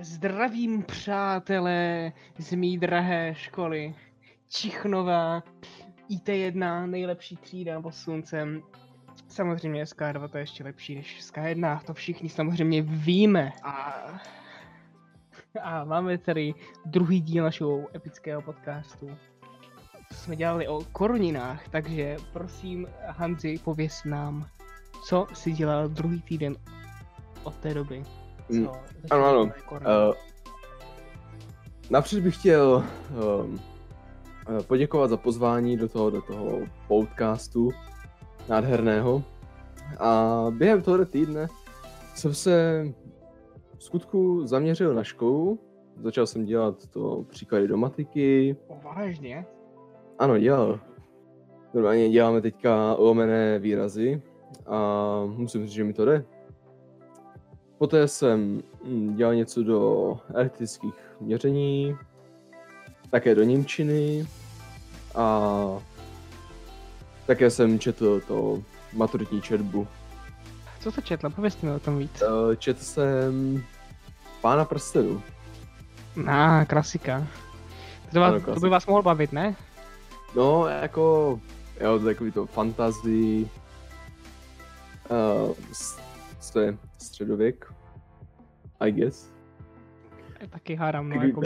Zdravím přátelé z mý drahé školy. Čichnova, IT1, nejlepší třída pod sluncem. Samozřejmě SK2 to je ještě lepší než SK1, to všichni samozřejmě víme. A, a máme tady druhý díl našeho epického podcastu. Jsme dělali o koruninách, takže prosím Hanzi, pověs nám, co si dělal druhý týden od té doby. Mm, ano, ano. Uh, napřed bych chtěl um, eh, poděkovat za pozvání do toho, do toho podcastu nádherného. A během tohoto týdne jsem se v skutku zaměřil na školu. Začal jsem dělat to příklady do matiky. O, vážně? Ano, dělal. Normálně děláme teďka lomené výrazy a musím říct, že mi to jde. Poté jsem mm, dělal něco do elektrických měření, také do Němčiny a také jsem četl to maturitní četbu. Co to četla? Povězte mi o tom víc. Eh, Četl jsem Pána prstenů. Na, klasika. To, vás, Ano, to by vás mohlo bavit, ne? No, jako, jo, takový to fantasy, uh, to je středověk, I guess. Já Taky hádám, no, jako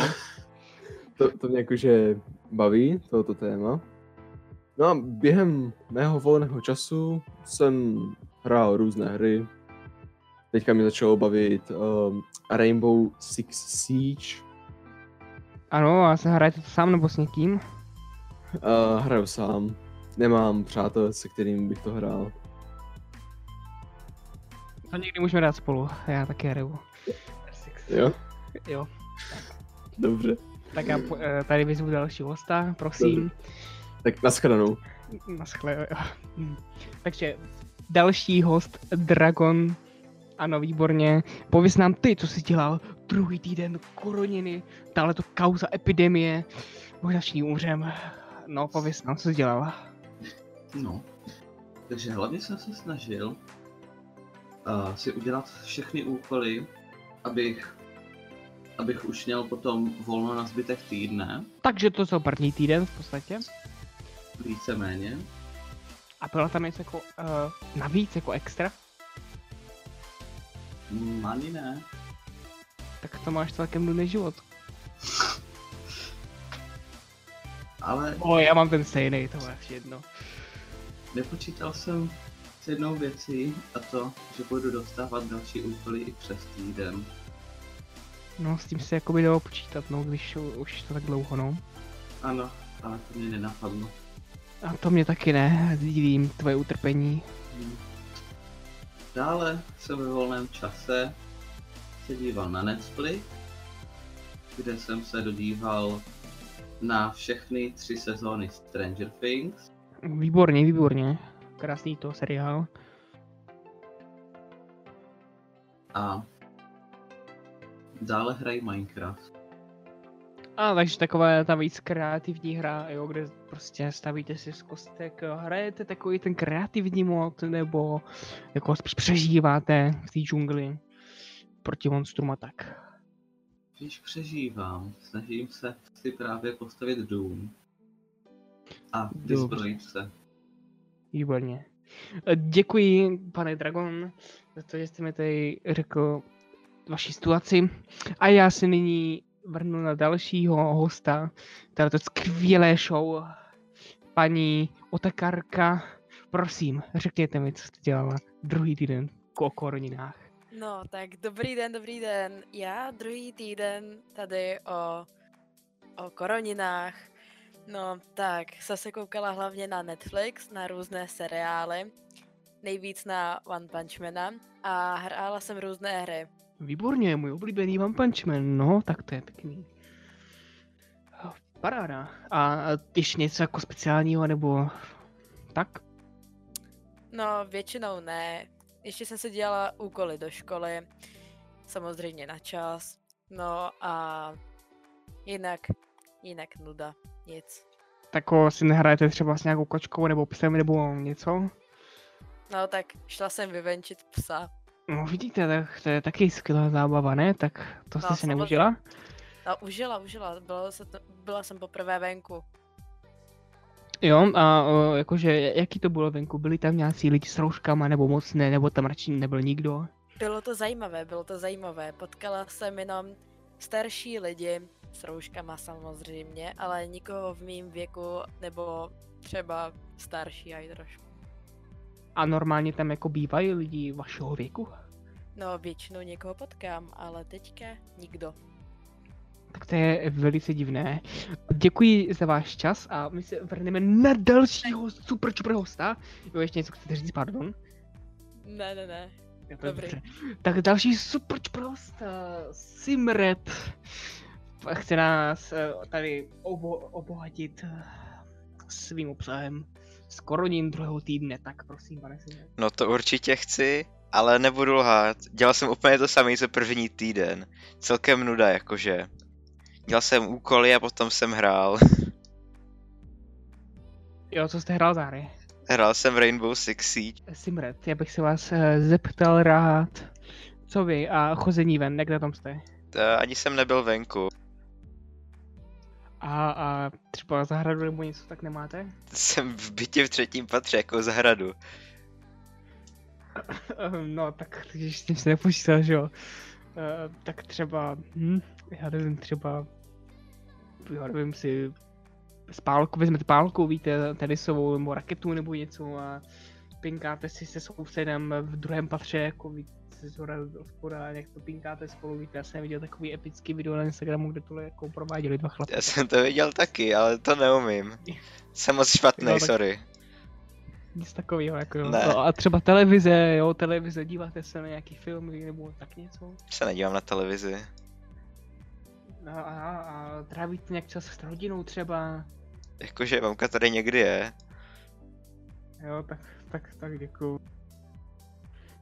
to, to mě jakože baví, tohoto téma. No a během mého volného času jsem hrál různé hry. Teďka mi začalo bavit um, Rainbow Six Siege. Ano, a se hrajete to sám nebo s někým? Uh, hraju sám. Nemám přátel, se kterým bych to hrál. To někdy můžeme dát spolu, já taky hraju. Jo? Jo. Dobře. Tak já eh, tady vyzvu další hosta, prosím. Tak naschledanou. Naschle, jo. Hm. Takže další host, Dragon. Ano, výborně. Pověz nám ty, co jsi dělal druhý týden koroniny, tahle to kauza epidemie. Možná všichni umřem. No, pověz nám, co jsi dělal. No, takže hlavně jsem se snažil uh, si udělat všechny úkoly, abych, abych už měl potom volno na zbytek týdne, Takže to byl první týden v podstatě. víceméně. A byla tam něco jako uh, navíc, jako extra. Mm, ani ne. Tak to máš celkem nudný život. Ale O, já mám ten stejný, to máš jedno. nepočítal jsem s jednou věcí a to, že budu dostávat další úkoly i přes týden. No, s tím se jako by dalo počítat, no, když už to tak dlouho, no. Ano, ale to mě nenapadlo. A to mě taky ne, sdílím tvoje utrpení. Hmm. Dále jsem ve volném čase se díval na Netflix, kde jsem se dodíval na všechny tři sezóny Stranger Things Výborně, výborně. Krásný to seriál. a dále hrají Minecraft. A takže taková ta víc kreativní hra, jo, kde prostě stavíte si z kostek, hrajete takový ten kreativní mod, nebo jako spíš přežíváte v té džungli proti monstrum a tak. Když přežívám, snažím se si právě postavit dům a vyzbrojit se. Výborně. E, Děkuji, pane Dragon, za to, že jste mi tady řekl vaši situaci. A já se nyní vrhnu na dalšího hosta této skvělé show, paní Otakarka. Prosím, řekněte mi, co jste dělala druhý týden o koruninách. No, tak dobrý den, dobrý den. Já druhý týden tady o, o koroninách. No, tak jsem se koukala hlavně na Netflix, na různé seriály. Nejvíc na One Punch Mana a hrála jsem různé hry. Výborně, můj oblíbený One Punch Man, no, tak to je pěkný. Oh, Paráda. A ještě něco jako speciálního, nebo tak? No, většinou ne. Ještě jsem si dělala úkoly do školy, samozřejmě na čas. No a jinak, jinak nuda, nic. Tak o, si nehrajete třeba s nějakou kočkou nebo psem nebo něco? No tak šla jsem vyvenčit psa. No vidíte, tak to je taky skvělá zábava, ne? Tak to No, jste si neužila? No, užila, užila. Byla, se to, byla jsem poprvé venku. Jo, a o, jakože, jaký to bylo venku? Byli tam nějací lidi s rouškama, nebo moc ne, nebo tam radši nebyl nikdo? Bylo to zajímavé, bylo to zajímavé. Potkala jsem jenom starší lidi s rouškama samozřejmě, ale nikoho v mém věku nebo třeba starší aj trošku. A normálně tam jako bývají lidi vašeho věku? No, většinou někoho potkám, ale teďka nikdo. Tak to je velice divné. Děkuji za váš čas a my se vrhneme na dalšího super super hosta. Jo, ještě něco chcete říct, pardon? Ne, ne, ne. Jo, je Dobrý. dobře. Tak další super host, eh, Simret, chce nás eh, tady obo, obohatit eh, svým obsahem s koroním druhého týdne, tak prosím, pane Simret. No to určitě chci, ale nebudu lhát. Dělal jsem úplně to samé, co první týden. Celkem nuda, jakože. Dělal jsem úkoly a potom jsem hrál. Jo, co jste hrál za hry? Hrál jsem Rainbow Six Siege. Simret, já bych se vás eh, zeptal rád, co vy a chození ven, jak na tom jste? To ani jsem nebyl venku. A, a třeba zahradu nebo něco tak nemáte? Jsem v bytě v třetím patře, jako zahradu. Ehm, No, tak když s tím se nepočítal, že jo. Eh, tak třeba, hm, já nevím, třeba, já nevím si, spálku, vezmete pálku, víte, tenisovou nebo raketu nebo něco a pinkáte si se sousedem v druhém patře, jako víte, z hora do spoda, jak to pinkáte spolu, víte, já jsem viděl takový epický video na Instagramu, kde tohle jako prováděli dva chlapy. Já jsem to viděl taky, ale to neumím. Jsem moc špatný, tak- sorry. Nic takového, jako jo. Ne. No, a třeba televize, jo, televize, díváte se na nějaký filmy nebo tak něco? Se nedívám na televizi. A, a, a trávíte nějak čas s rodinou třeba? Jakože mamka tady někdy je. Jo, tak, tak, tak děkuju.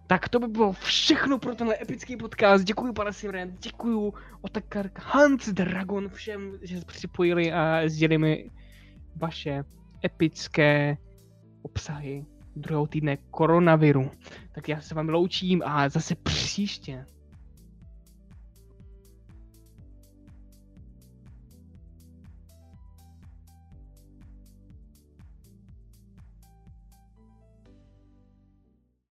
Tak to by bylo všechno pro tenhle epický podcast. Děkuji pane Simren, děkuji Otakar Hans Dragon všem, že se připojili a sdělili mi vaše epické obsahy druhého týdne koronaviru. Tak já se vám loučím a zase příště